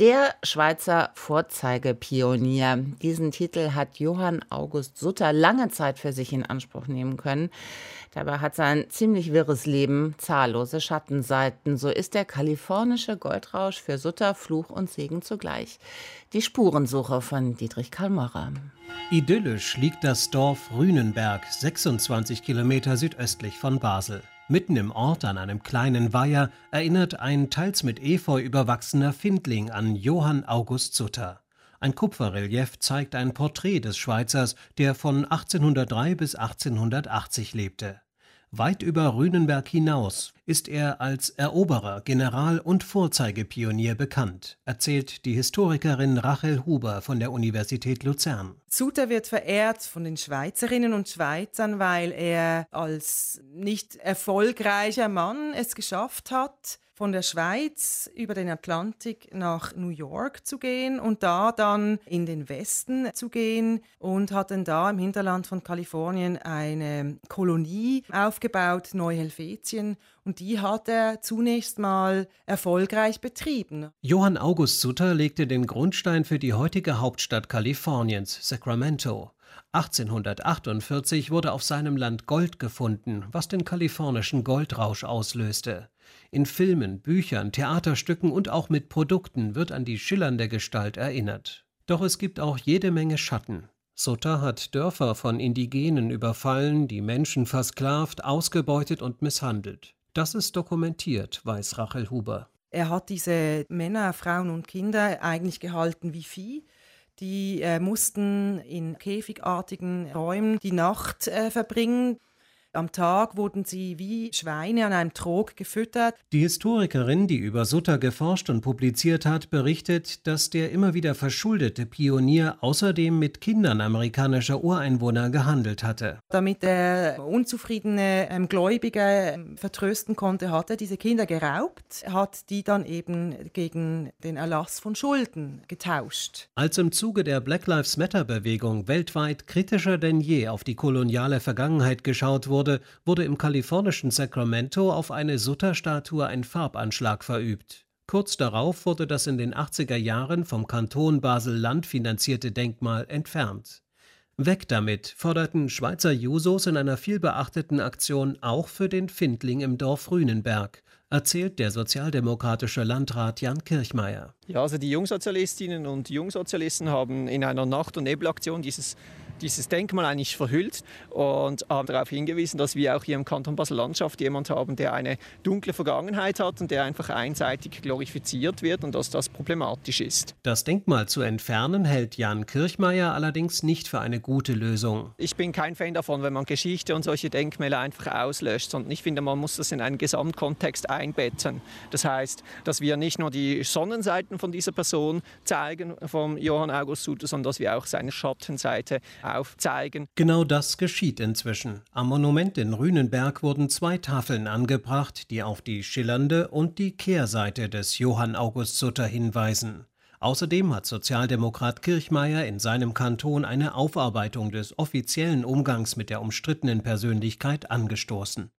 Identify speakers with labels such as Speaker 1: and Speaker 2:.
Speaker 1: der Schweizer Vorzeigepionier. Diesen Titel hat Johann August Sutter lange Zeit für sich in Anspruch nehmen können. Dabei hat sein ziemlich wirres Leben zahllose Schattenseiten. So ist der kalifornische Goldrausch für Sutter Fluch und Segen zugleich. Die Spurensuche von Dietrich Kalmörer.
Speaker 2: Idyllisch liegt das Dorf Rünenberg, 26 Kilometer südöstlich von Basel. Mitten im Ort an einem kleinen Weiher erinnert ein teils mit Efeu überwachsener Findling an Johann August Sutter. Ein Kupferrelief zeigt ein Porträt des Schweizers, der von 1803 bis 1880 lebte. Weit über Rünenberg hinaus ist er als Eroberer, General und Vorzeigepionier bekannt, erzählt die Historikerin Rachel Huber von der Universität Luzern.
Speaker 3: Suter wird verehrt von den Schweizerinnen und Schweizern, weil er als nicht erfolgreicher Mann es geschafft hat, von der Schweiz über den Atlantik nach New York zu gehen und da dann in den Westen zu gehen und hat dann da im Hinterland von Kalifornien eine Kolonie aufgebaut, Neuhelvetien. Und die hat er zunächst mal erfolgreich betrieben.
Speaker 2: Johann August Sutter legte den Grundstein für die heutige Hauptstadt Kaliforniens, Sacramento. 1848 wurde auf seinem Land Gold gefunden, was den kalifornischen Goldrausch auslöste. In Filmen, Büchern, Theaterstücken und auch mit Produkten wird an die schillernde Gestalt erinnert. Doch es gibt auch jede Menge Schatten. Sutter hat Dörfer von Indigenen überfallen, die Menschen versklavt, ausgebeutet und misshandelt. Das ist dokumentiert, weiß Rachel Huber.
Speaker 3: Er hat diese Männer, Frauen und Kinder eigentlich gehalten wie Vieh. Die äh, mussten in käfigartigen Räumen die Nacht äh, verbringen. Am Tag wurden sie wie Schweine an einem Trog gefüttert.
Speaker 2: Die Historikerin, die über Sutter geforscht und publiziert hat, berichtet, dass der immer wieder verschuldete Pionier außerdem mit Kindern amerikanischer Ureinwohner gehandelt hatte.
Speaker 3: Damit er unzufriedene ähm, Gläubige ähm, vertrösten konnte, hat er diese Kinder geraubt, hat die dann eben gegen den Erlass von Schulden getauscht.
Speaker 2: Als im Zuge der Black Lives Matter Bewegung weltweit kritischer denn je auf die koloniale Vergangenheit geschaut wurde, wurde, wurde im kalifornischen Sacramento auf eine Sutter-Statue ein Farbanschlag verübt. Kurz darauf wurde das in den 80er Jahren vom Kanton Basel-Land finanzierte Denkmal entfernt. Weg damit, forderten Schweizer Jusos in einer vielbeachteten Aktion auch für den Findling im Dorf Rünenberg, erzählt der sozialdemokratische Landrat Jan Kirchmeier.
Speaker 4: Ja, also die Jungsozialistinnen und Jungsozialisten haben in einer Nacht- und Nebelaktion dieses dieses Denkmal eigentlich verhüllt und haben darauf hingewiesen, dass wir auch hier im Kanton Basel-Landschaft jemanden haben, der eine dunkle Vergangenheit hat und der einfach einseitig glorifiziert wird und dass das problematisch ist.
Speaker 2: Das Denkmal zu entfernen hält Jan Kirchmeier allerdings nicht für eine gute Lösung.
Speaker 4: Ich bin kein Fan davon, wenn man Geschichte und solche Denkmäler einfach auslöscht, sondern ich finde, man muss das in einen Gesamtkontext einbetten. Das heißt, dass wir nicht nur die Sonnenseiten von dieser Person zeigen, vom Johann August Suter, sondern dass wir auch seine Schattenseite aufzeigen.
Speaker 2: Genau das geschieht inzwischen. Am Monument in Rünenberg wurden zwei Tafeln angebracht, die auf die schillernde und die Kehrseite des Johann August Sutter hinweisen. Außerdem hat Sozialdemokrat Kirchmeier in seinem Kanton eine Aufarbeitung des offiziellen Umgangs mit der umstrittenen Persönlichkeit angestoßen.